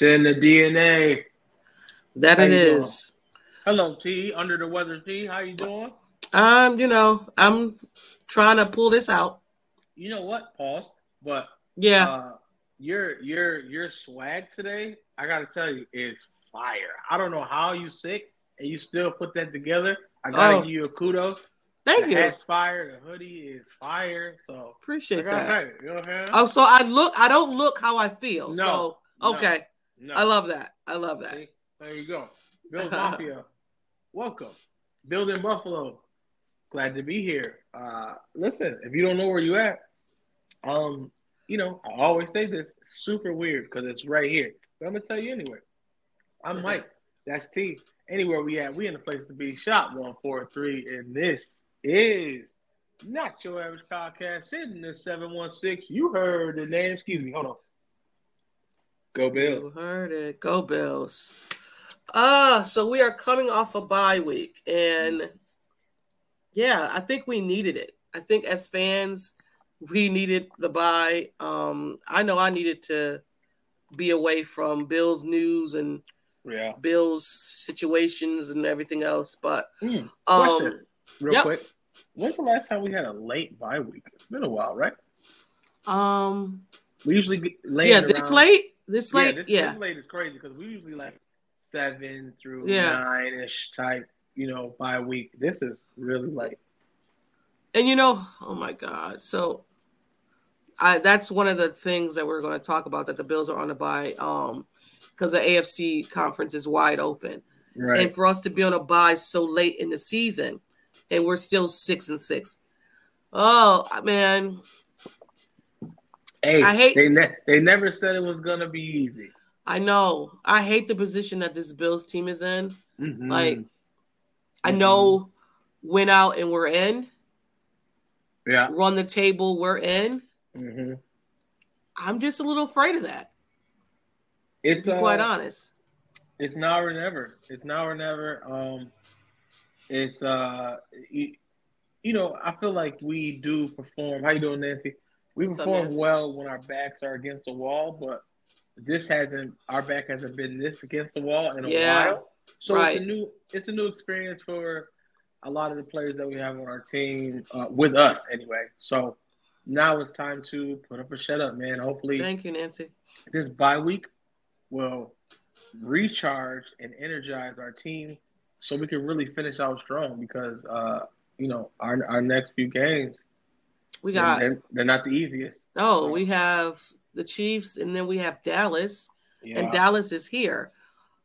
It's in the DNA. That How it you doing? Hello, T. Under the weather, T. How you doing? Um, you know, I'm trying to pull this out. You know what? Pause. But Yeah. uh, your your your swag today, I gotta tell you, is fire. I don't know how you sick and you still put that together. I gotta Oh. give you a kudos. Thank the you. hat's fire. The hoodie is fire. So Appreciate gotta that. tell you, you know what I'm saying? Oh, so I look I don't look how I feel. No, so okay. No. I love that. I love that. See? There you go. Bill Mafia. Welcome. Building Buffalo. Glad to be here. Uh listen, if you don't know where you at, um, you know, I always say this, super weird because it's right here. But I'm gonna tell you anyway. I'm Mike. That's T. Anywhere we at, we in the place to be. Shop 143, and this is not your average podcast. Sitting in 716. You heard the name. Excuse me. Hold on. Go Bills. You heard it. Go Bills. Uh, so we are coming off a bye week. And yeah, I think we needed it. I think as fans, we needed the bye. Um, I know I needed to be away from Bills news and Yeah. Bills situations and everything else. But Hmm. um real yep. quick. When's the last time we had a late bye week? It's been a while, right? um We usually get late. yeah, this late, this late, this, yeah. this late is crazy because we usually like seven through Yeah. nine ish type, you know, by week. This is really late. And you know, oh my God. So I that's one of the things that we're going to talk about that the Bills are on the buy um because the AFC conference is wide open. Right. And for us to be on a buy so late in the season and we're still 6 and 6. Oh, man, hey, I hate- they ne- they never said it was gonna be easy. I know. I hate the position that this Bills team is in. Mhm. Like I Mhm. know went out and we're in, yeah. run the table, we're in. hmm I'm just a little afraid of that. It's be quite uh, honest. It's now or never. It's now or never. Um, it's uh, you, you know, I feel like we do perform. How you doing, Nancy? We perform well when our backs are against the wall, but this hasn't. Our back hasn't been this against the wall in a Yeah, while. So right. it's a new. It's a new experience for a lot of the players that we have on our team uh, with us, anyway. So now it's time to put up or shut up, man. Hopefully, Thank you, Nancy. this bye week will recharge and energize our team so we can really finish out strong because uh you know our our next few games We got they're, they're not the easiest no, we have the Chiefs and then we have Dallas, yeah and Dallas is here.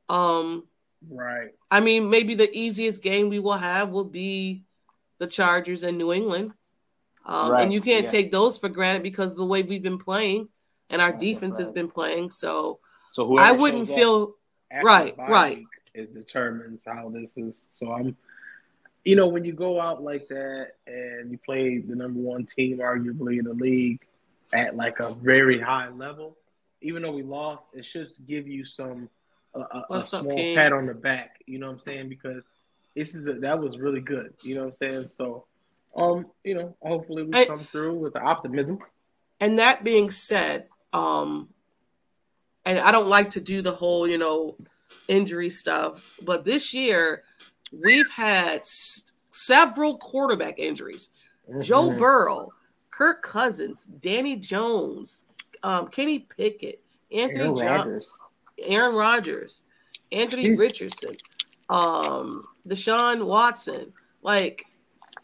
Um, right I mean, maybe the easiest game we will have will be the Chargers in New England. Um, Right, and you can't yeah. take those for granted because of the way we've been playing and our That's defense has been playing. So so I wouldn't feel right, right. it determines how this is so i'm you know when you go out like that and you play the number one team arguably in the league at like a very high level even though we lost it should give you some a, a, small King? pat on the back you know what i'm saying? Because this is a, that was really good you know what i'm saying? So um you know hopefully we I- come through with the optimism. And that being said, um, and I don't like to do the whole, you know, injury stuff, but this year we've had s- several quarterback injuries. Joe Mhm. Burrow, Kirk Cousins, Danny Jones, um, Kenny Pickett, Anthony Aaron John, Rodgers. Aaron Rodgers, Anthony Jeez. Richardson, um, Deshaun Watson, like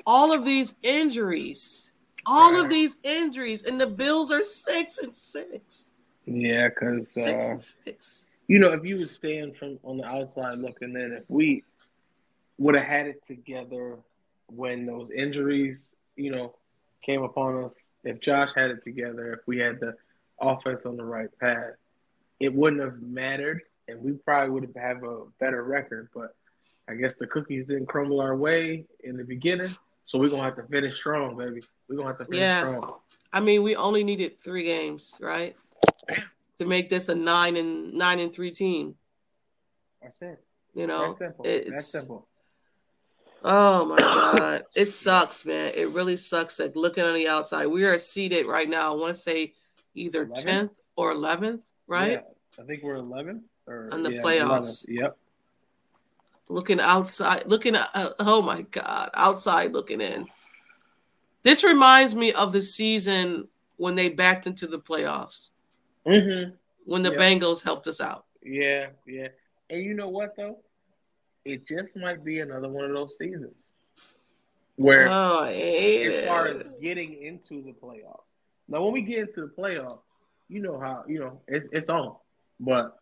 all of these injuries All Right. of these injuries, and the Bills are six and six. Yeah, because Six uh, and six. you know, if you would stand from on the outside looking in, if we would have had it together when those injuries, you know, came upon us, if Josh had it together, if we had the offense on the right path, it wouldn't have mattered, and we probably would have have a better record. But I guess the cookies didn't crumble our way in the beginning, so we're gonna have to finish strong, baby. We're gonna have to finish Yeah. strong. I mean, we only needed three games, right, to make this a nine and nine and three team. That's it. You know, That's simple. it's That's simple. Oh my god, it sucks, man. It really sucks. Like looking on the outside, we are seated right now. I want to say either 11th? tenth or eleventh, right? Yeah, I think we're 11 or On the yeah, playoffs. 11th. Yep. Looking outside, looking. Uh, oh my god, outside looking in. This reminds me of the season when they backed into the playoffs Mm-hmm. when the Yeah. Bengals helped us out. Yeah, yeah. And you know what though? It just might be another one of those seasons where, Oh, I as far as getting into the playoffs. Now, when we get into the playoffs, you know how you know it's it's on. But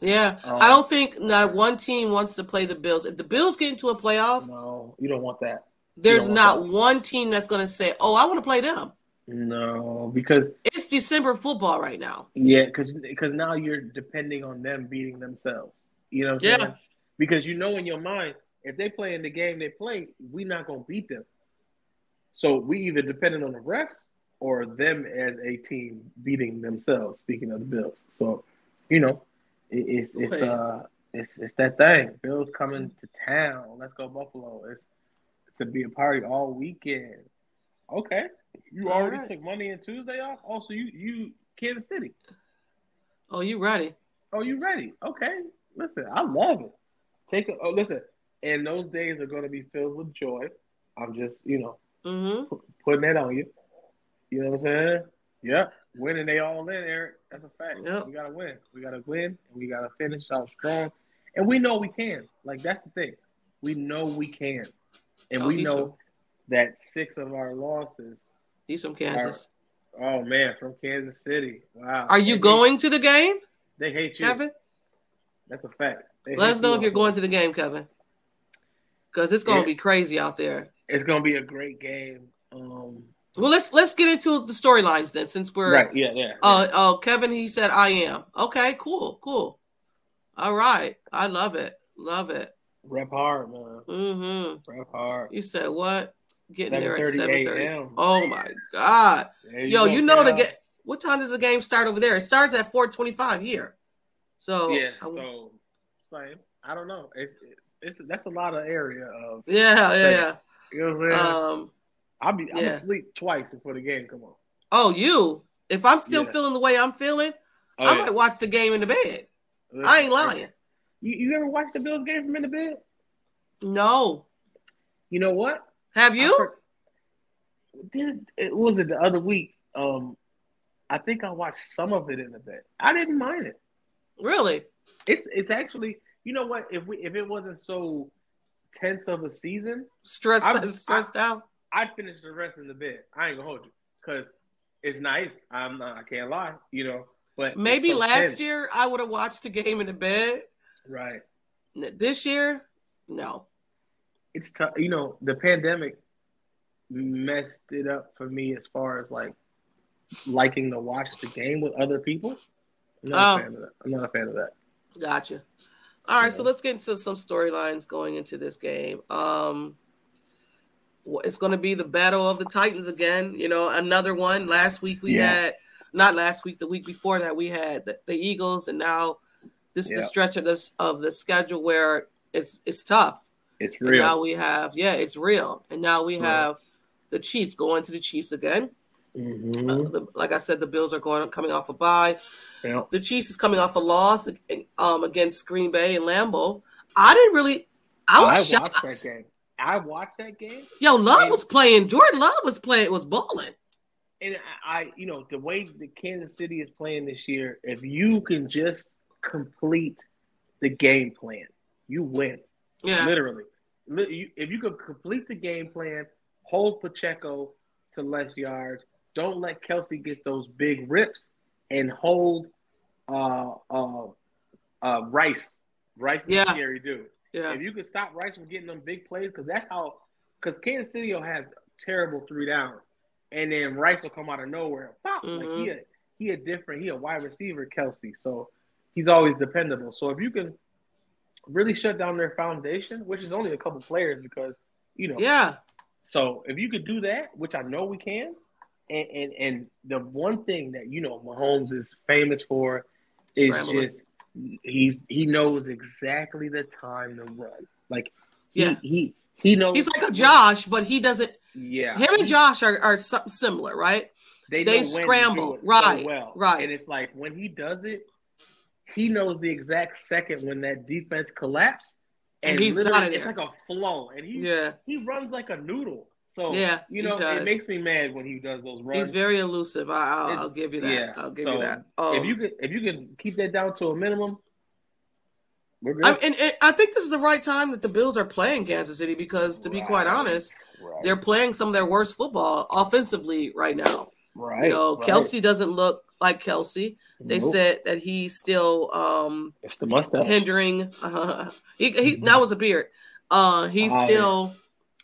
Yeah, um, I don't think not one team wants to play the Bills. If the Bills get into a playoff, no, you don't want that. there's want not that. one team that's going to say, "Oh, I want to play them." No, because It's December football right now. Yeah, because because now you're depending on them beating themselves. You know what I'm Yeah. Saying? Because you know in your mind, if they play in the game they play, we're not gonna beat them. So we either depending on the refs or them as a team beating themselves. Speaking of the Bills, so you know, it, it's it's Okay. uh it's it's that thing. Bills coming to town. Let's go Buffalo. It's to be a party all weekend. Okay, you All already right. took Monday and Tuesday off. Also, you you Kansas City. Oh, you ready? Oh, you ready? Okay. Listen, I love it. Take a oh listen, and those days are gonna be filled with joy. I'm just, you know, Mm-hmm. pu- putting that on you. You know what I'm saying? Yep. Winning they all in, Eric. That's a fact. Yep. We gotta win. We gotta win and we gotta finish out strong. And we know we can. Like that's the thing. We know we can. And Oh, we know from- that six of our losses, He's from Kansas. oh man, from Kansas City. Wow. Are you They hate- going to the game, They hate you. Kevin? That's a fact. They Let us know if you're going to the game, Kevin. Because it's going to Yeah. be crazy out there. It's gonna be a great game. Um, Well, let's let's get into the storylines then, since we're right? Yeah, yeah. Uh oh, Kevin, he said I am. Okay, cool, cool. All right. I love it. Love it. Rep hard, man. Mm-hmm. Rep hard. You said what? Getting there at 7:30 7 30. a.m.. Oh my god. Yo, go, you know the game. What time does the game start over there? It starts at 425 here. So Yeah. I- So same. I don't know. It's, it's it's that's a lot of area of. yeah, yeah, yeah. You know what I'm saying? Um I'll be I'm yeah. gonna sleep twice before the game come on. oh you. If I'm still Yeah. feeling the way I'm feeling, Oh, I yeah. might watch the game in the bed. Listen, I ain't lying. You, you ever watch the Bills game from in the bed? No. You know what? Have you? heard- Did it was it the other week? Um, I think I watched some of it in the bed. I didn't mind it. Really? It's it's actually you know what if we if it wasn't so tense of a season, Stressed I'm- stressed out? I'd finish the rest in the bed. I ain't gonna hold you because it's nice. I'm not. I can't lie. You know, but Maybe so last tense. year I would have watched the game in the bed. right? This year, no. It's tough. You know, the pandemic messed it up for me as far as like liking to watch the game with other people. I'm not Oh. a fan of that. I'm not a fan of that. Gotcha. All right, so let's get into some storylines going into this game. Um, it's going to be the battle of the Titans again. You know, another one. Last week we Yeah. had, not last week, the week before that we had the, the Eagles, and now this is the stretch of this of the schedule where it's it's tough. It's And real. now we have, yeah, it's real, and now we have the Chiefs going to the Chiefs again. Mhm. Uh, the, like I said, the Bills are going coming off a bye. Yeah. The Chiefs is coming off a loss um, against Green Bay and Lambeau. I didn't really. I I was watched shocked. that game. I watched that game, Yo, Love And- was playing. Jordan Love was playing. Was balling. and I, I, you know, the way the Kansas City is playing this year, if you can just complete the game plan, you win. Yeah, Literally, if you can complete the game plan, hold Pacheco to less yards. Don't let Kelce get those big rips and hold uh uh uh Rice. Rice is Yeah. a scary dude. Yeah. If you could stop Rice from getting them big plays, because that's how because Kansas City will have terrible three downs. And then Rice will come out of nowhere. Pop, like Mhm. he a, he a different, he a wide receiver, Kelce. So he's always dependable. So if you can really shut down their foundation, which is only a couple players because you know Yeah. so if you could do that, which I know we can, and and, and the one thing that you know Mahomes is famous for is Scrambling. just he's he knows exactly the time to run. Like he Yeah. he he knows He's like a Josh, but he doesn't. Yeah, Him and Josh are, are similar, right? they, they know when to do scramble. it so Right, well. right. And it's like when he does it, he knows the exact second when that defense collapsed, And and, he's out of it's like a flow, and he Yeah. he runs like a noodle. So Yeah, you know, it makes me mad when he does those runs. He's very elusive. I, I'll, I'll give you that. yeah, I'll give so you that. Um, if you could if you could keep that down to a minimum, we're good. I, and, and I think this is the right time that the Bills are playing Kansas City because, to be quite honest, right, they're playing some of their worst football offensively right now. right. you know, right. Kelce doesn't look like Kelce. They Nope. said that he's still um, it's the mustache. hindering. Uh, he, he that was a beard. Uh, he's Oh, yeah. still,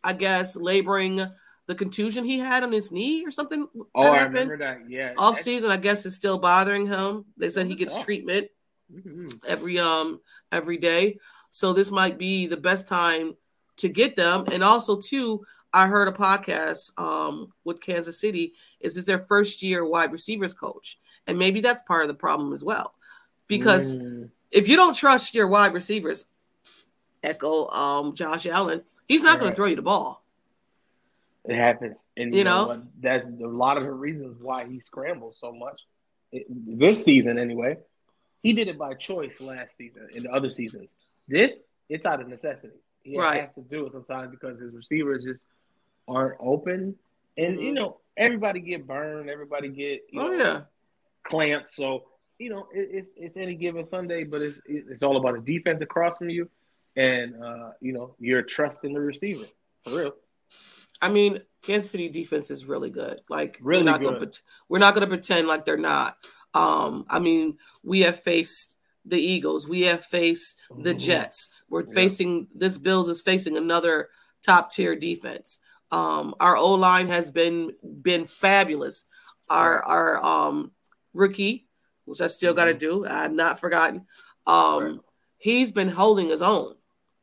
I guess, laboring the contusion he had on his knee or something. oh, I happened. remember that. Yeah, Off season, I guess, is still bothering him. They said he gets treatment Mhm. every um every day. So this might be the best time to get them. And also too, I heard a podcast um with Kansas City. Is this their first year wide receivers coach? And maybe that's part of the problem as well. Because Mm. if you don't trust your wide receivers, echo um Josh Allen, he's not going to throw you the ball. It happens, and You you, know, know? that's a lot of the reasons why he scrambles so much. It, this season, anyway, he did it by choice last season. In the other seasons, this it's out of necessity. He Right. has to do it sometimes because his receivers just aren't open, and you Mhm. know everybody get burned, everybody get you Oh know, yeah. clamped. So you know it, it's it's any given Sunday, but it's it's all about the defense across from you, and uh, you know you're trusting the receiver for real. I mean, Kansas City defense is really good. Like Really we're not gonna good. we're not gonna pretend like they're not. Um, I mean, we have faced the Eagles, we have faced the Mhm. Jets. We're Yeah. facing this Bills is facing another top tier defense. Um, our O line has been been fabulous. Our our um rookie, which I still got to Mhm. do, I've not forgotten. Um, Right. he's been holding his own.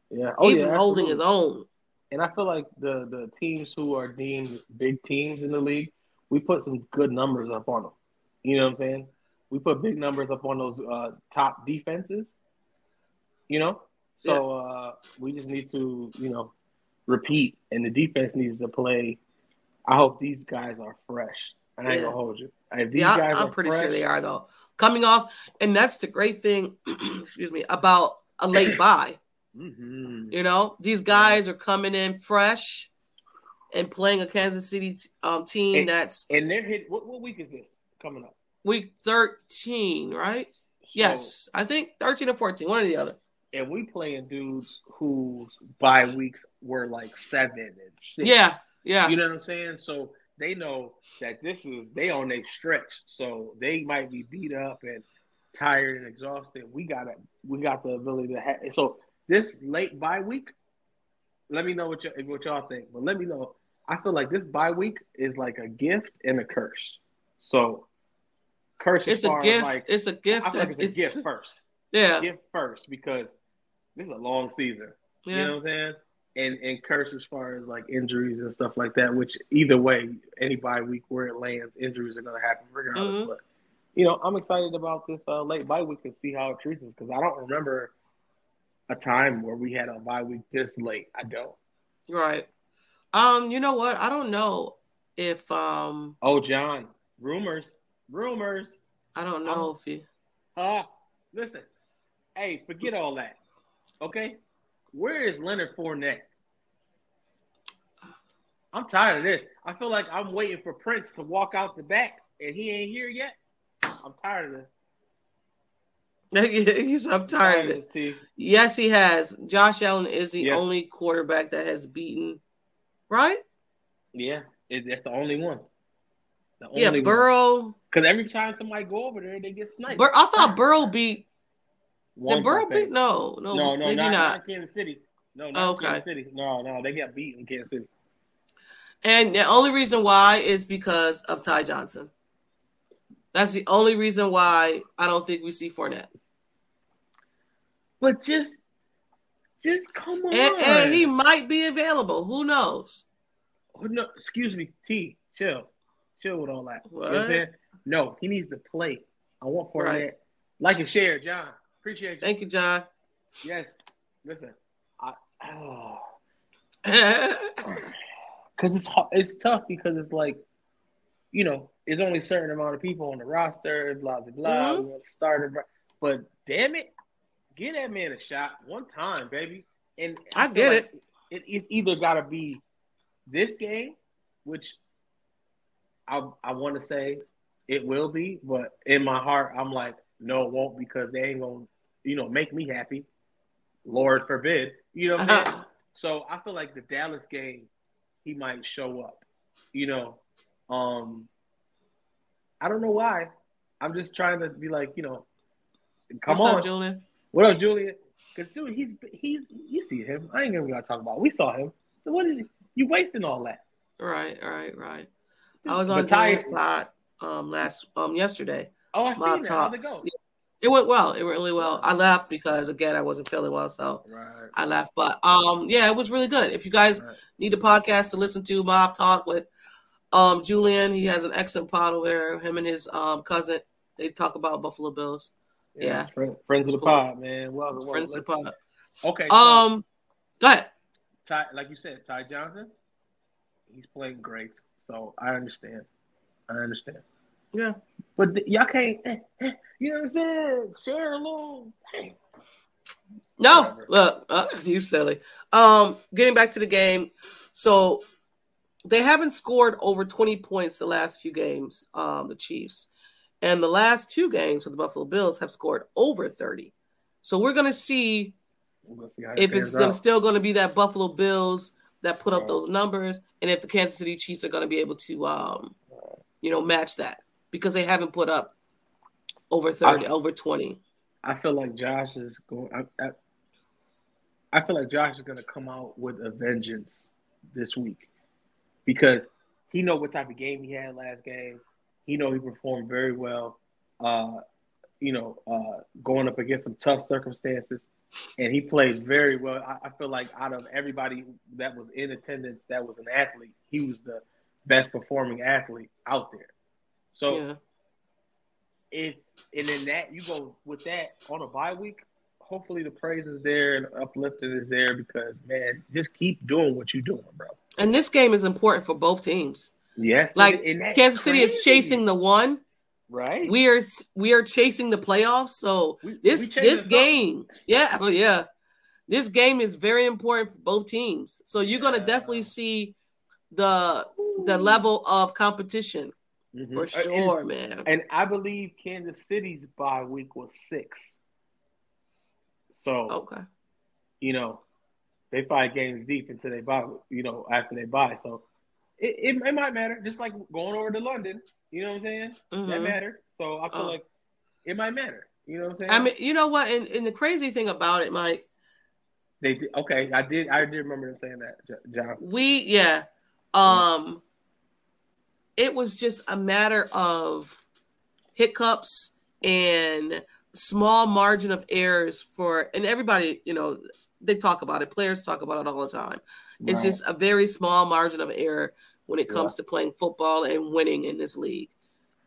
Yeah, He's been holding his own. And I feel like the the teams who are deemed big teams in the league, we put some good numbers up on them. You know what I'm saying? We put big numbers up on those uh, top defenses. You know, so uh, we just need to you know repeat, and the defense needs to play. I hope these guys are fresh. I ain't Yeah. gonna hold you. If these Yeah, guys I'm are pretty fresh, sure they are though. Coming off, and that's the great thing. excuse me about a late buy. Mhm. You know, these guys are coming in fresh and playing a Kansas City t- um, team And- that's And they're hit. What, what week is this coming up? week 13, right? So- yes, I think 13 or 14, one or the other. and we playing dudes whose bye weeks were like seven and six. Yeah, yeah, You know what I'm saying? So they know that this is they on a stretch. So they might be beat up and tired and exhausted. We got it. We got the ability to have. So this late bye week, let me know what what y'all think. But let me know. I feel like this bye week is like a gift and a curse. So curse it's as a far as gift. like it's a gift. I feel like it's a gift first. Yeah, Gift first because this is a long season. You know what I'm saying? And and curse as far as like injuries and stuff like that. Which either way, any bye week where it lands, injuries are gonna happen regardless. Mhm. But you know, I'm excited about this uh, late bye week and see how it treats us because I don't remember a time where we had a bye week this late. I don't. Right. Um, you know what? I don't know if um Oh, John, rumors, rumors. I don't know if he Uh, listen, hey, forget all that. Okay, where is Leonard Fournette? I'm tired of this. I feel like I'm waiting for Prince to walk out the back, and he ain't here yet. I'm tired of this. He's, I'm tired of this. T. Yes, he has. Josh Allen is the Yes. only quarterback that has beaten, right? Yeah, It, that's the only one. The Yeah, only Burrow. Because every time somebody go over there, they get sniped. Bur- I thought Burrow beat. One Did Burrow beat? No, no, no, no, maybe not, not. not Kansas City. No, not okay. Kansas City. No, no, they got beat in Kansas City. And the only reason why is because of Ty Johnson. That's the only reason why I don't think we see Fournette. But just, just come on. And, and he might be available. Who knows? Oh, no, excuse me, T. Chill, chill with all that. You know what I'm What? saying? No, he needs to play. I want Fournette. Right. Like and share, John. Appreciate you. Thank you, John. Yes. Listen, I. Oh. because it's hu- it's tough because it's like, you know, there's only a certain amount of people on the roster, blah blah blah. Mhm. We want to start it, but damn it, give that man a shot one time, baby. And I feel get like it. It's either got to be this game, which I I want to say it will be, but in my heart, I'm like, no, it won't because they ain't gonna, you know, make me happy. Lord forbid, you know what I'm saying? So I feel like the Dallas game, he might show up. You know, um, I don't know why. I'm just trying to be like, you know, come What's on. up, Julian? what up, Julian? Because dude, he's he's you see him. I ain't gonna gotta talk about. it. We saw him. So what is you wasting all that? Right, right, right. I was on Ty- Julian's spot um last um yesterday. Oh, I Mob seen that. How'd it talks. go? It went well. It went really well. I left because again I wasn't feeling well, so Right. I left. But um, yeah, it was really good. If you guys Right. need a podcast to listen to, Mob Talk with um Julian, he has an excellent pod where him and his um cousin they talk about Buffalo Bills. Yeah. it's friend- friends of the cool. pod, man. Well, well, friends of the pod. Okay. so- Um, go ahead. Ty, like you said, Ty Johnson, he's playing great. So I understand. I understand. Yeah. But th- y'all can't, eh, eh, you know what I'm saying? Share a little. No, Whatever. look, uh, you silly. Um, getting back to the game, so they haven't scored over 20 points the last few games, um, the Chiefs. And the last two games for the Buffalo Bills have scored over 30. So we're We're gonna see if it's gonna still gonna be that Buffalo Bills that put up Right. those numbers, and if the Kansas City Chiefs are gonna be able to um, you know, match that because they haven't put up over 30, over 20. I feel like Josh is going. I, I, I feel like Josh is going to come out with a vengeance this week because he know what type of game he had last game. He know he performed very well. Uh, you know, uh, going up against some tough circumstances, and he played very well. I, I feel like out of everybody that was in attendance, that was an athlete, he was the best performing athlete out there. So Yeah. if and then that you go with that on a bye week, hopefully the praise is there and uplifting is there because man, just keep doing what you're doing, bro. And this game is important for both teams. Yes, Like, and Kansas City is chasing the one. right. We are we are chasing the playoffs. So We- this we this game, yeah, oh yeah, this game is very important for both teams. So you're gonna definitely see the the level of competition Mhm. for And- sure, man. And, I believe Kansas City's bye week was six. So Okay, you know, they five games deep until they buy. You know, after they buy, so it, it, it might matter. Just like going over to London, you know what I'm saying? That Mhm. mattered. So I feel Oh. like it might matter. You know what I'm saying? I mean, you know what? And, and the crazy thing about it, Mike, They did, okay. I did. I did remember them saying that, John. we yeah, um, it was just a matter of hiccups and small margin of errors for and everybody you know they talk about it. Players talk about it all the time. It's Right. just a very small margin of error when it comes to playing football and winning in this league.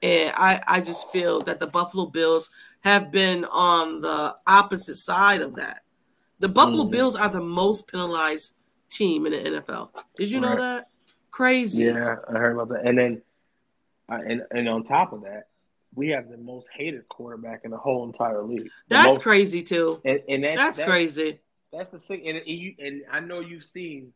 And i i just feel that the buffalo bills have been on the opposite side of that. The buffalo Mhm. bills are the most penalized team in the nfl did you know that? Crazy. Yeah, I heard about that. And then, uh, and and on top of that, we have the most hated quarterback in the whole entire league. The that's most- crazy too. And, and that's, that's, that's crazy That's the thing. And, and you and I know you've seen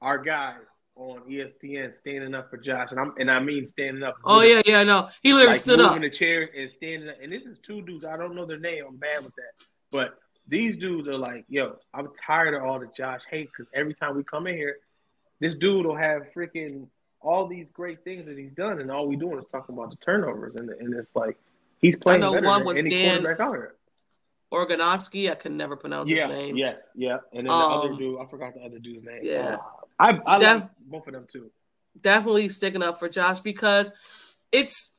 our guys on ESPN standing up for Josh, and I'm and I mean standing up. oh yeah yeah no he literally like stood moving up in the chair and standing up. And this is two dudes. I don't know their name. I'm bad with that. But these dudes are like, yo, I'm tired of all the Josh hate because every time we come in here, this dude will have freaking all these great things that he's done, and all we doing is talking about the turnovers, and and it's like he's playing know better one than was any Dan- quarterback out here. Organovsky, I can never pronounce Yeah, his name. yes, yeah, and then the other Um, dude, I forgot the other dude's name. yeah. Uh, I I That- like both of them too. Definitely sticking up for Josh because it's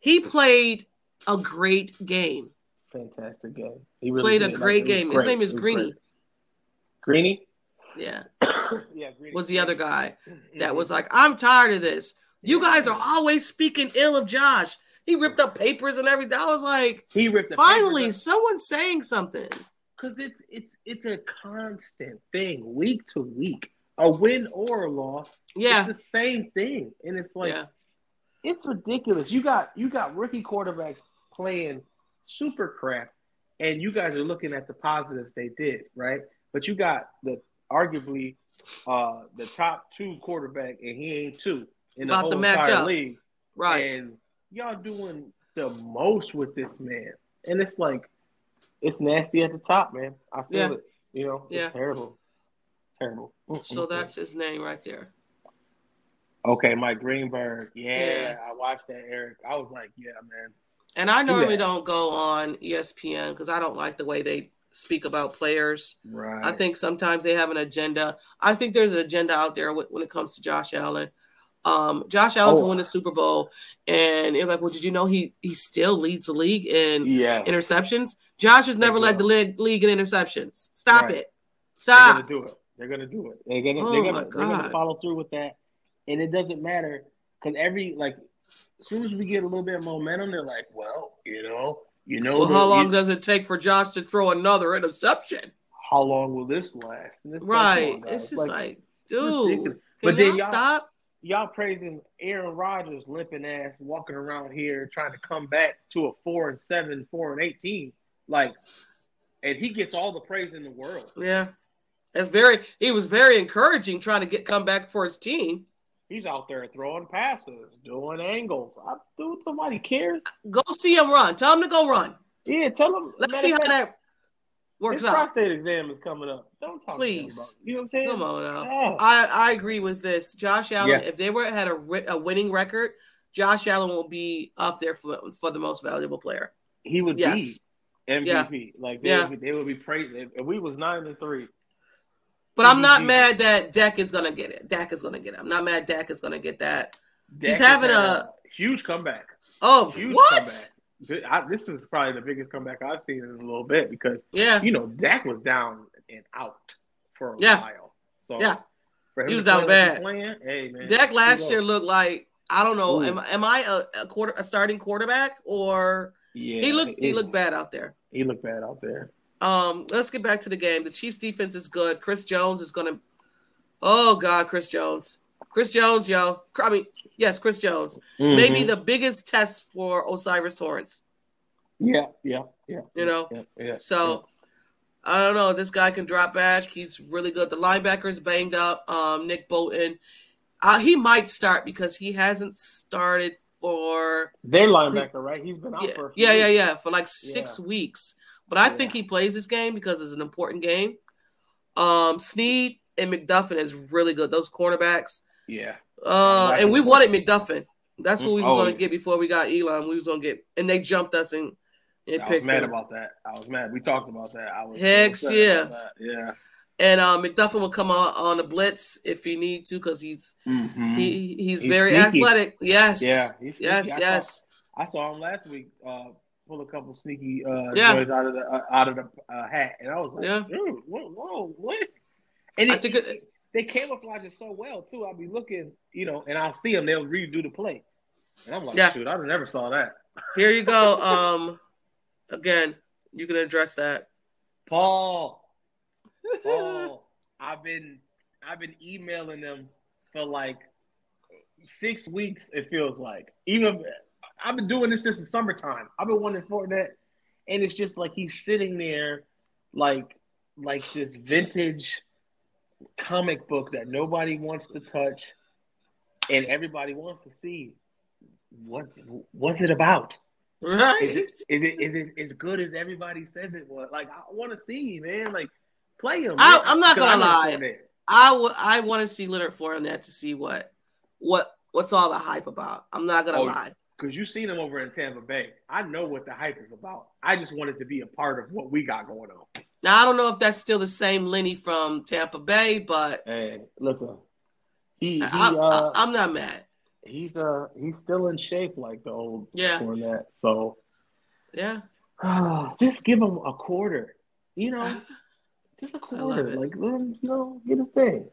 he played a great game. Fantastic game. He really Played a did. Like, great was game. His name is Greeny. Greeny. Yeah. yeah, Greeny. Was the other guy that Mhm. was like, I'm tired of this. You guys are always speaking ill of Josh. He ripped up papers and everything. I was like, He ripped the finally, someone's saying something. because it's it's it's a constant thing, week to week. A win or a loss, Yeah. it's the same thing, and it's like yeah. it's ridiculous. You got you got rookie quarterbacks playing super crap, and you guys are looking at the positives they did, right? But you got the arguably uh the top two quarterback, and he ain't two in the About whole to entire league. Right. And y'all doing the most with this man. And it's like it's nasty at the top, man. I feel Yeah. it. You know, it's Yeah. terrible. Terrible. So that's his name right there. okay, Mike Greenberg. Yeah, Yeah. I watched that, Eric. I was like, yeah, man. And I normally Yeah. don't go on ESPN because I don't like the way they speak about players. Right. I think sometimes they have an agenda. I think there's an agenda out there when it comes to Josh Allen. Um, Josh Allen Oh. win the Super Bowl, and you're like, well, did you know he he still leads the league in yeah. interceptions? Josh has never led the league, league in interceptions. Stop Right. it. They're gonna do it. They're gonna do it. They're gonna Oh they're gonna they're gonna follow through with that. And it doesn't matter because every like as soon as we get a little bit of momentum, they're like, well, you know, you know, Well, how long you- does it take for Josh to throw another interception? how long will this last? And it's like, come Right. on, it's just like, dude, But then y'all- stop? Y'all praising Aaron Rodgers limping ass walking around here trying to come back to a four and seven, four and eighteen. Like and he gets all the praise in the world. Yeah. It's very he was very encouraging trying to get come back for his team. He's out there throwing passes, doing angles. I dude, nobody cares. Go see him run. Tell him to go run. Yeah, tell him. Let's see how that works His out. prostate exam is coming up. Don't talk Please. to him about it. Please. You know what I'm saying? Come on now. Yeah. I, I agree with this. Josh Allen, Yeah. if they were had a, a winning record, Josh Allen will be up there for, for the most valuable player. He would Yes. be MVP. Like they, Yeah. would be, they would be praised. If if we was nine and three, But I'm not mad that Dak is gonna get it. Dak is gonna get it. I'm not mad Dak is gonna get that. Dak He's having had a- huge comeback. Oh, Huge what? comeback. I- this is probably the biggest comeback I've seen in a little bit because Yeah, you know Dak was down and out for a Yeah. while. So Yeah. He was down play like he's bad. Playing, hey man, Dak last year looked like I don't know. Ooh. Am, am I a, a quarter a starting quarterback or Yeah, he looked he looked bad out there. He looked bad out there. Um, let's get back to the game. The Chiefs defense is good. Chris Jones is gonna. Oh God, Chris Jones. Chris Jones, yo. I mean, yes, Chris Jones. Maybe Mhm. the biggest test for O'Cyrus Torrence. yeah, yeah, yeah. You know? yeah, yeah, So I don't know. This guy can drop back. He's really good. The linebacker's banged up. Um, Nick Bolton. Uh, he might start because he hasn't started for their linebacker, right? He's been out yeah, for yeah, yeah, yeah, for like six weeks. But I think he plays this game because it's an important game. Um, Sneed and McDuffie is really good. Those cornerbacks. Yeah. Uh, and we wanted McDuffie. That's what we was Oh, gonna get before we got Elam. We was gonna get, and they jumped us and, and I was picked mad him. about that. I was mad. We talked about that. I was so Heck upset yeah. Yeah. And uh, McDuffie will come on on the blitz if he need to because he's Mhm. he he's, He's very sneaky. athletic. Yes. yeah. Yes. I Yes. Saw, I saw him last week uh, pull a couple sneaky uh, Yeah. out of the uh, out of the uh, hat, and I was like, Yeah. dude, whoa, whoa, what? And I it, think it- they camouflage it so well too. I'll be looking, you know, and I'll see them. They'll redo the play, and I'm like, Yeah. shoot, I never saw that. Here you go. Um, again, you can address that. Paul, Paul, I've been I've been emailing them for like six weeks. It feels like even I've been doing this since the summertime. I've been wanting for that, and it's just like he's sitting there, like like this vintage comic book that nobody wants to touch, and everybody wants to see. What's what's it about? Is Right. it, is it is it as good as everybody says it was? Like I want to see, man. Like play him. I, i'm not gonna lie. I I want to see Leonard Fournette to see what what what's all the hype about. I'm not gonna Oh, lie. Because you seen him over in Tampa Bay. I know what the hype is about. I just wanted to be a part of what we got going on. Now I don't know if that's still the same Lenny from Tampa Bay, but Hey, listen. He, he I, uh I, am not mad. he's uh he's still in shape like the old Yeah. So Yeah, just give him a quarter. You know, just a quarter. Like let him, you know, get his thing.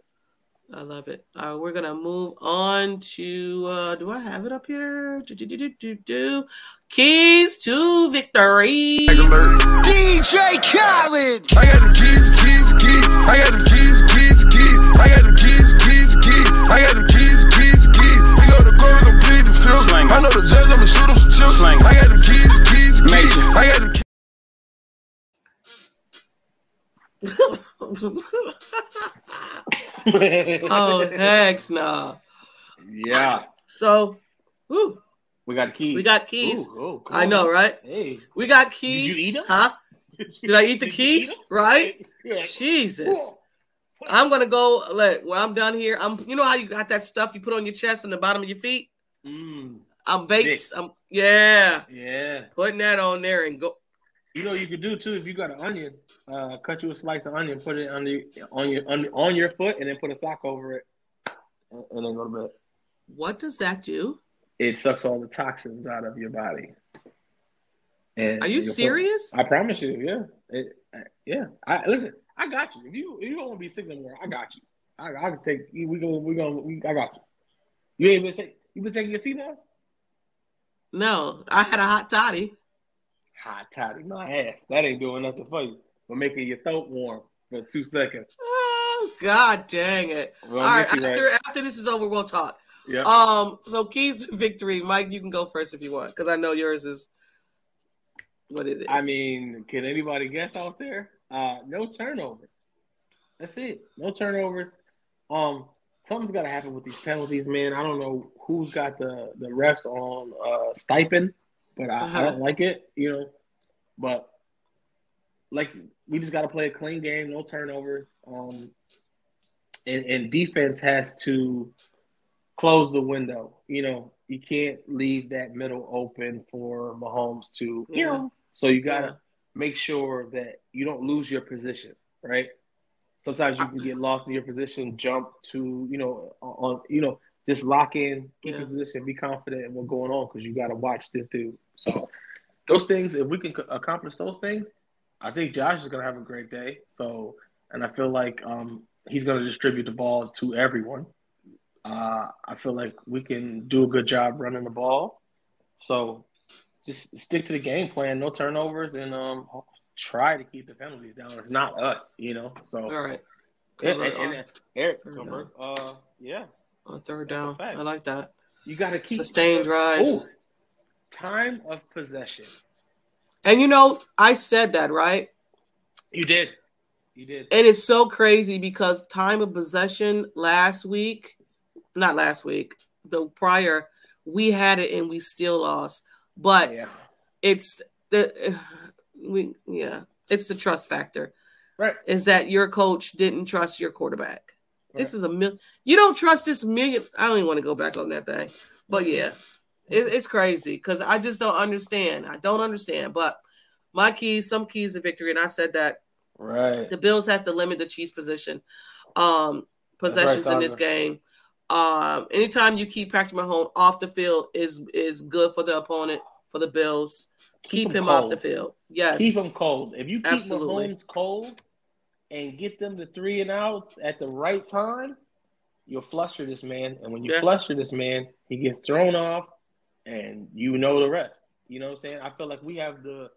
I love it. All right, we're gonna move on to. uh Do I have it up here? Do, do, do, do, do, do. Keys to victory. alert. DJ Khaled. I got them keys, keys, keys. I got them keys, keys, keys. I got them keys, keys, keys. I got them keys, keys, keys. We go to court, we gon' plead the fifth. Slang. I know the judge, I'ma shoot him some chips. Slang. I got them keys, keys, keys. Major. I got them keys. oh heck no! yeah. So, whew, We got keys. we got keys. Ooh, oh, I know, right? Hey. We got keys. Did you eat 'em? Huh? Did I eat the keys? you? 'em? Right? Yeah. Jesus. I'm gonna go. Let when I'm done here. I'm. You know how you got that stuff you put on your chest and the bottom of your feet. Mm, I'm Bates. I'm yeah. yeah. Putting that on there and go. You know, you could do too if you got an onion. Uh, cut you a slice of onion, put it under on your on, on your foot, and then put a sock over it, and, and then go to bed. What does that do? It sucks all the toxins out of your body. And Are you serious? I promise you. Yeah. It, uh, yeah. I listen. I got you. If you if you don't want to be sick anymore, I got you. I I can take. We go. We go. We, I got you. You ain't been say you been taking your moss? No, I had a hot toddy. Hot toddy my ass. That ain't doing nothing for you. But making your throat warm for two seconds. Oh God, dang it! All right, after right? after this is over, we'll talk. Yeah. Um, so keys to victory, Mike. You can go first if you want, because I know yours is what it is. I mean, can anybody guess out there? Uh, no turnovers. That's it. No turnovers. Um, something's got to happen with these penalties, man. I don't know who's got the the refs on uh, stipend, but I, Uh-huh. I don't like it. You know, but like we just got to play a clean game, no turnovers. Um, and, and defense has to close the window. You know, you can't leave that middle open for Mahomes to, you Yeah. know. So you got to Yeah. make sure that you don't lose your position, right? Sometimes you can get lost in your position, jump to, you know, on, you know, just lock in, keep Yeah. your position, be confident in what's going on because you got to watch this dude. So those things, if we can accomplish those things, I think Josh is going to have a great day. So, and I feel like um, he's going to distribute the ball to everyone. Uh, I feel like we can do a good job running the ball. So just stick to the game plan, no turnovers, and um, try to keep the penalties down. It's not us, you know. So all right. and, and, and Eric, uh, yeah, on third down. I like that. you got to keep Sustained drives. Ooh, time of possession. And you know, I said that right. You did, you did. And it's so crazy because time of possession last week, not last week, the prior, we had it and we still lost. But yeah, it's the we yeah, it's the trust factor. right. Is that your coach didn't trust your quarterback? This is a mil. You don't trust this million. I don't even want to go back on that thing, but yeah, it, it's crazy because I just don't understand. I don't understand. But my keys, some keys to victory, and I said that Right. the Bills have to limit the Chiefs' position, um, possessions in this game. Um, anytime you keep Patrick Mahomes off the field is is good for the opponent for the Bills. Keep, him, off the field. Yes, Keep him cold. If you keep Absolutely. Mahomes cold and get them the three and outs at the right time, you'll fluster this man. And when you Yeah. fluster this man, he gets thrown off, and you know the rest. You know what I'm saying? I feel like we have the.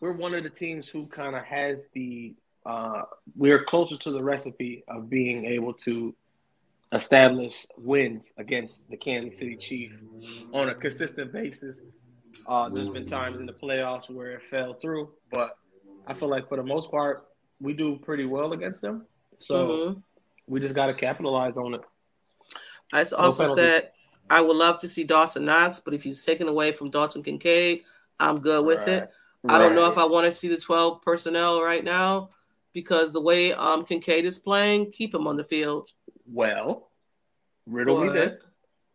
We're one of the teams who kind of has the. Uh, we're closer to the recipe of being able to establish wins against the Kansas City Chiefs on a consistent basis. Uh, there's been times in the playoffs where it fell through, but I feel like for the most part, we do pretty well against them. So Mhm. we just got to capitalize on it. I also penalty. said I would love to see Dawson Knox, but if he's taken away from Dalton Kincaid, I'm good with it. I don't know if I want to see the 12 personnel right now because the way um Kincaid is playing, keep him on the field. Well, Riddle me this: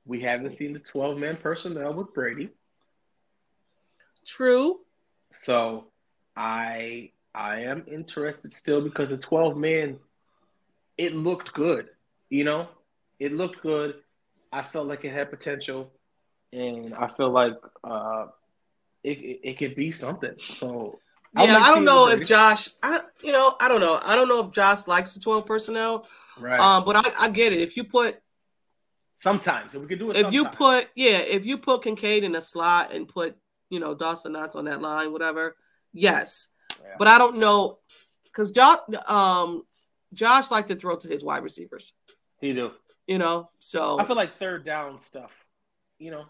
we haven't seen the twelve man personnel with Brady, True. so I I am interested still because the twelve man, it looked good. You know, it looked good. I felt like it had potential, and I feel like uh, it it, it could be something. So I Yeah, like I don't know if Josh. I you know I don't know. I don't know if Josh likes the twelve personnel. right. Um, but I, I get it. If you put sometimes if we could do it. if you put yeah if you put Kincaid in a slot and put you know Dawson Knox on that line, whatever. Yes, Yeah. but I don't know because Josh um Josh liked to throw to his wide receivers. he do. You know, so I feel like third down stuff. You know,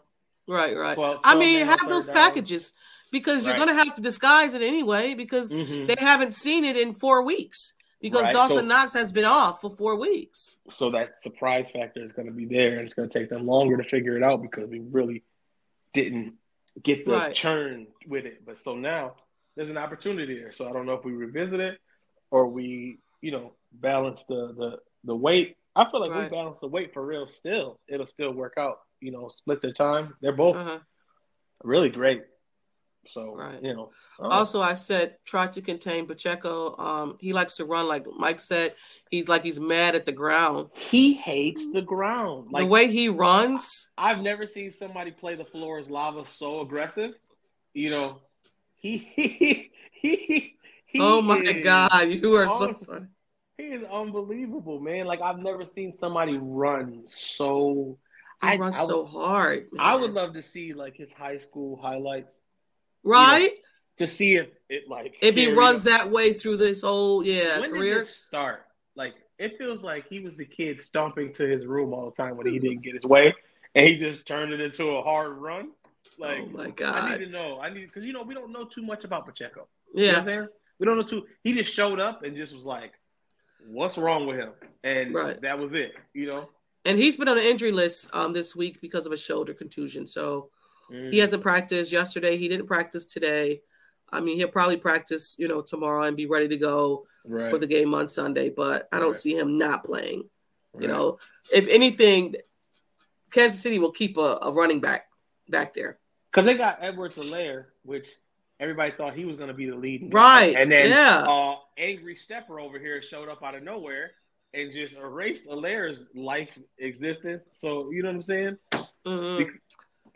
right, right. 12 I mean, have those down. packages because you're Right. gonna have to disguise it anyway because Mhm. they haven't seen it in four weeks because Right, Dawson so- Knox has been off for four weeks. so that surprise factor is going to be there, and it's going to take them longer to figure it out because we really didn't get the Right. churn with it. But so now there's an opportunity there. So I don't know if we revisit it or we, you know, balance the the the weight. I feel like Right. we balance the weight for real. Still, it'll still work out. You know, split their time. They're both Uh-huh. really great. So Right. you know, uh, Also, I said try to contain Pacheco. Um, he likes to run like Mike said. He's like he's mad at the ground. he hates the ground. Like the way he runs, I've never seen somebody play the floor as lava so aggressive. You know, he he he. he oh my god, you are so Oh. funny. He is unbelievable, man. Like I've never seen somebody run so. He I, runs I so hard. I would love to see like his high school highlights right to see if it like if he runs up. that way through this whole yeah when career. did this start? Like it feels like he was the kid stomping to his room all the time when he didn't get his way, and he just turned it into a hard run. Like oh my god, I need to know. I need because you know we don't know too much about Pacheco. You know yeah, I'm? We don't know too. He just showed up and just was like, "What's wrong with him?" And Right. that was it. You know. and he's been on the injury list um this week because of a shoulder contusion. So Mm. he hasn't practiced yesterday. He didn't practice today. I mean, he'll probably practice, you know, tomorrow and be ready to go right. for the game on Sunday. But I don't Right. see him not playing. You know, if anything, Kansas City will keep a, a running back back there. because they got Edwards Helaire, which everybody thought he was going to be the lead. Right. And then Yeah. uh, angry stepper over here showed up out of nowhere and just erased Helaire's life existence. So you know what I'm saying? Mhm.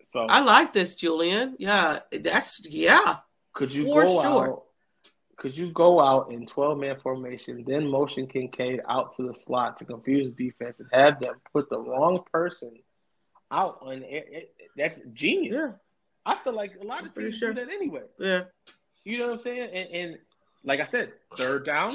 So I like this, Julian. Yeah, that's yeah. could you for go sure. out? Could you go out in 12 man formation, then motion Kincaid out to the slot to confuse the defense and have them put the wrong person out on it? it- that's genius. Yeah, I feel like a lot of teams sure. do that anyway. yeah. You know what I'm saying? And, and like I said, third down,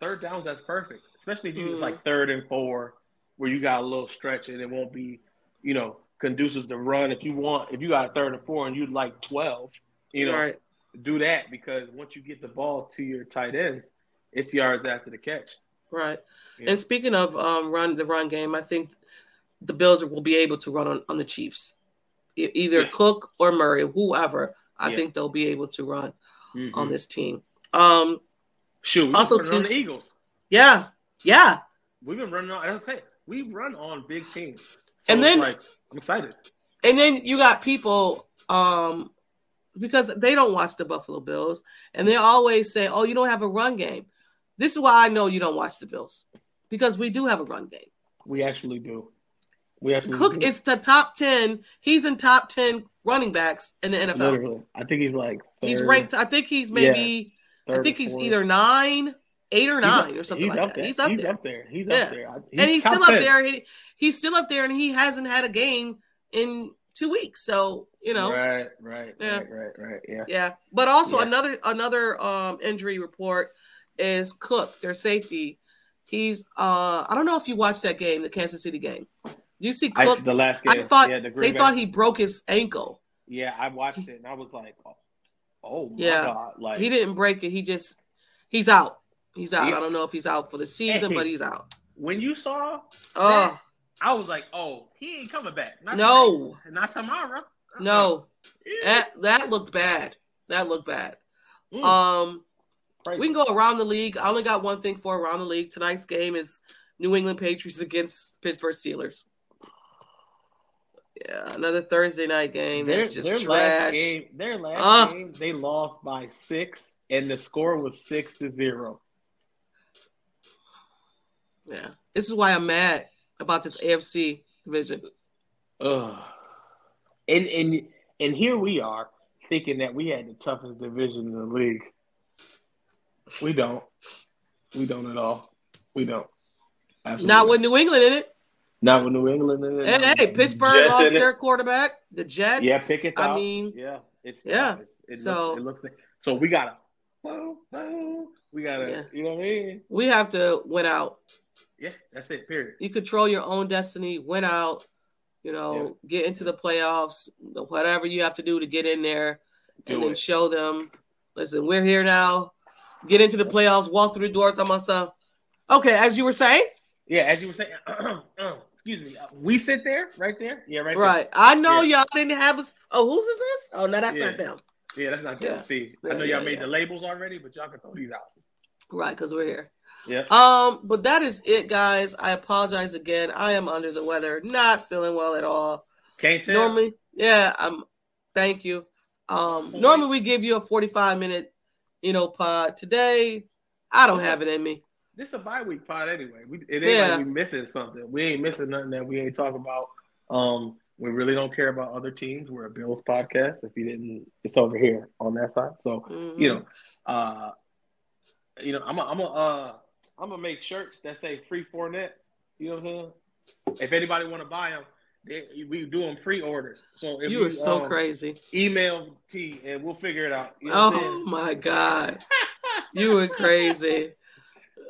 third downs that's perfect. Especially if you it's Mhm. like third and four, where you got a little stretch and it won't be, you know, conducive to run. If you want, if you got a third and four and you'd like twelve, you know, right. do that because once you get the ball to your tight ends, it's yards after the catch. Right. Yeah. And speaking of um, run the run game, I think the Bills will be able to run on, on the Chiefs, either Yeah. Cook or Murray, whoever. I Yeah. think they'll be able to run Mhm. on this team. Um, Shoot, Also, also on the Eagles. yeah, yeah. We've been running on. As I say, we run on big teams. And then- like I'm excited. And then you got people um, because they don't watch the Buffalo Bills, and they always say, "Oh, you don't have a run game." This is why I know you don't watch the Bills because we do have a run game. We actually do. We actually Cook do. is the top ten. He's in top ten running backs in the NFL. Literally, I think he's like He's ranked. I think he's maybe. third I think he's fourth. either nine, eight or nine, or something like up that. There. He's up he's there, up there. He's Yeah. up there. I- and he's still up there. He, he's still up there, and he hasn't had a game in two weeks. So you know, Right, right, Yeah. right, right, right. Yeah. yeah. But also Yeah. another another um injury report is Cook, their safety. He's uh I don't know if you watched that game, the Kansas City game. You see I, the last I, game. thought yeah, the they Bay- thought he broke his ankle. Yeah, I watched it and I was like, oh, oh my Yeah. god, like He didn't break it. He just he's out. He's out. Yeah. I don't know if he's out for the season, Hey. but he's out. when you saw, Oh I was like, oh, he ain't coming back. Not no, today. not tomorrow. Uh-uh. no. Yeah. That that looked bad. That looked bad. Mm, Um crazy. we can go around the league. I only got one thing for around the league. Tonight's game is New England Patriots against Pittsburgh Steelers. Yeah, another Thursday night game. Their, just their trash. last game, their last Ah. game, they lost by six, and the score was six to zero. Yeah, this is why I'm mad about this AFC division. Ugh. And and and here we are thinking that we had the toughest division in the league. We don't. We don't at all. We don't. Absolutely Not with New England in it. Not with New England. it. Hey, hey, Pittsburgh Jets lost it. their quarterback. The Jets. Yeah, Pickett's I out. mean, yeah, it's yeah. It's, it So- looks, it looks like so we gotta. We gotta. Yeah. You know what I mean? we have to win out. Yeah, that's it. Period. You control your own destiny. Win out. You know, get into the playoffs. Whatever you have to do to get in there, Do and then show them. Listen, we're here now. Get into the playoffs. Walk through the door. Tell myself. Okay, as you were saying, Yeah, as you were saying. Uh, excuse me. uh, we sit there, right there. Yeah, right. there. right? I know Yeah. y'all didn't have us. Oh, whose is this? Oh, no, that's Yeah. not them. Yeah, that's not Yeah. yeah. See, I know y'all made the labels already, but y'all can throw these out. Right, because we're here. Yeah. Um, but that is it, guys. I apologize again. I am under the weather, not feeling well at all. Can't tell. Normally, yeah, I'm. Thank you. Um, normally we give you a 45 minute, you know, pod. Today, I don't have it in me. This is a bye week pod anyway. We, it ain't Yeah. like we missing something. We ain't missing nothing that we ain't talking about. Um, we really don't care about other teams. We're a Bills podcast. If you didn't, it's over here on that side. So Mhm. you know, uh, you know, I'm a, I'm a, uh, I'm gonna make shirts that say free Fournette. You know what I'm saying? If anybody want to buy them, they, we do them pre-orders. So if you are so um, crazy. Email T and we'll figure it out. You know Oh my god, you were crazy.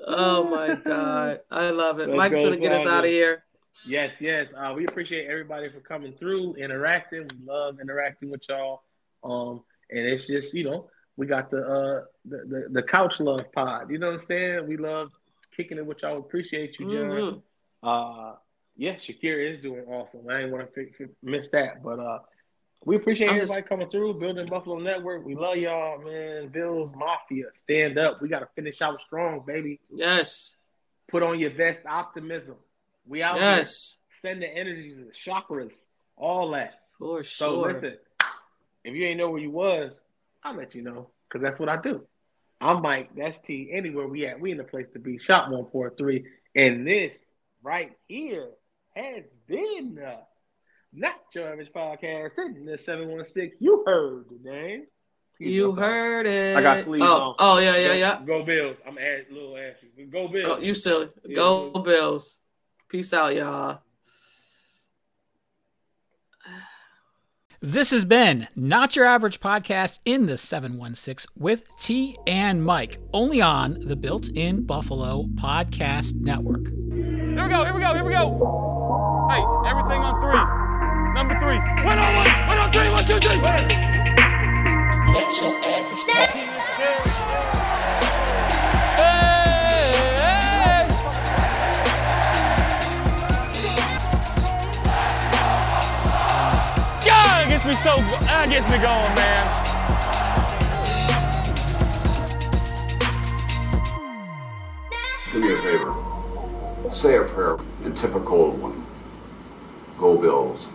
Oh my god, I love it. Let's Mike's go, gonna get us out of here. Yes, yes. Uh, we appreciate everybody for coming through, interacting. We love interacting with y'all. Um, and it's just you know we got the uh the, the the couch love pod. You know what I'm saying? We love kicking it with y'all. Appreciate you, John. Mhm. Uh, yeah, Shakira is doing awesome. I didn't want to f- f- miss that, but uh, we appreciate I'm everybody just- coming through. Built in Buffalo Network. We love y'all, man. Bills Mafia, stand up. We got to finish out strong, baby. Yes, Put on your best optimism. We out here. yes, Send the energies of the chakras, all that. for So sure. So listen, if you ain't know where you was, I'll let you know because that's what I do. I'm Mike. That's T. Anywhere we at, we in the place to be. Shop one four three, and this right here has been uh, not your average podcast. Sitting the seven one six. You heard the name. You heard it. I got sleeves oh, on. Oh yeah, yeah, yeah. Go Bills. I'm add little ashy. Go Bills. Oh, you silly. Yeah. Go Bills. Peace out, y'all. This has been Not Your Average Podcast in the 716 with T and Mike, only on the Built in Buffalo Podcast Network. Here we go, here we go, here we go. Hey, everything on three. Number three. One on one, one on three, one, two, three. Hey, hey. God, it gets me so, ah, that gets me going, man. Do me a favor. Say a prayer in typical one. Go Bills.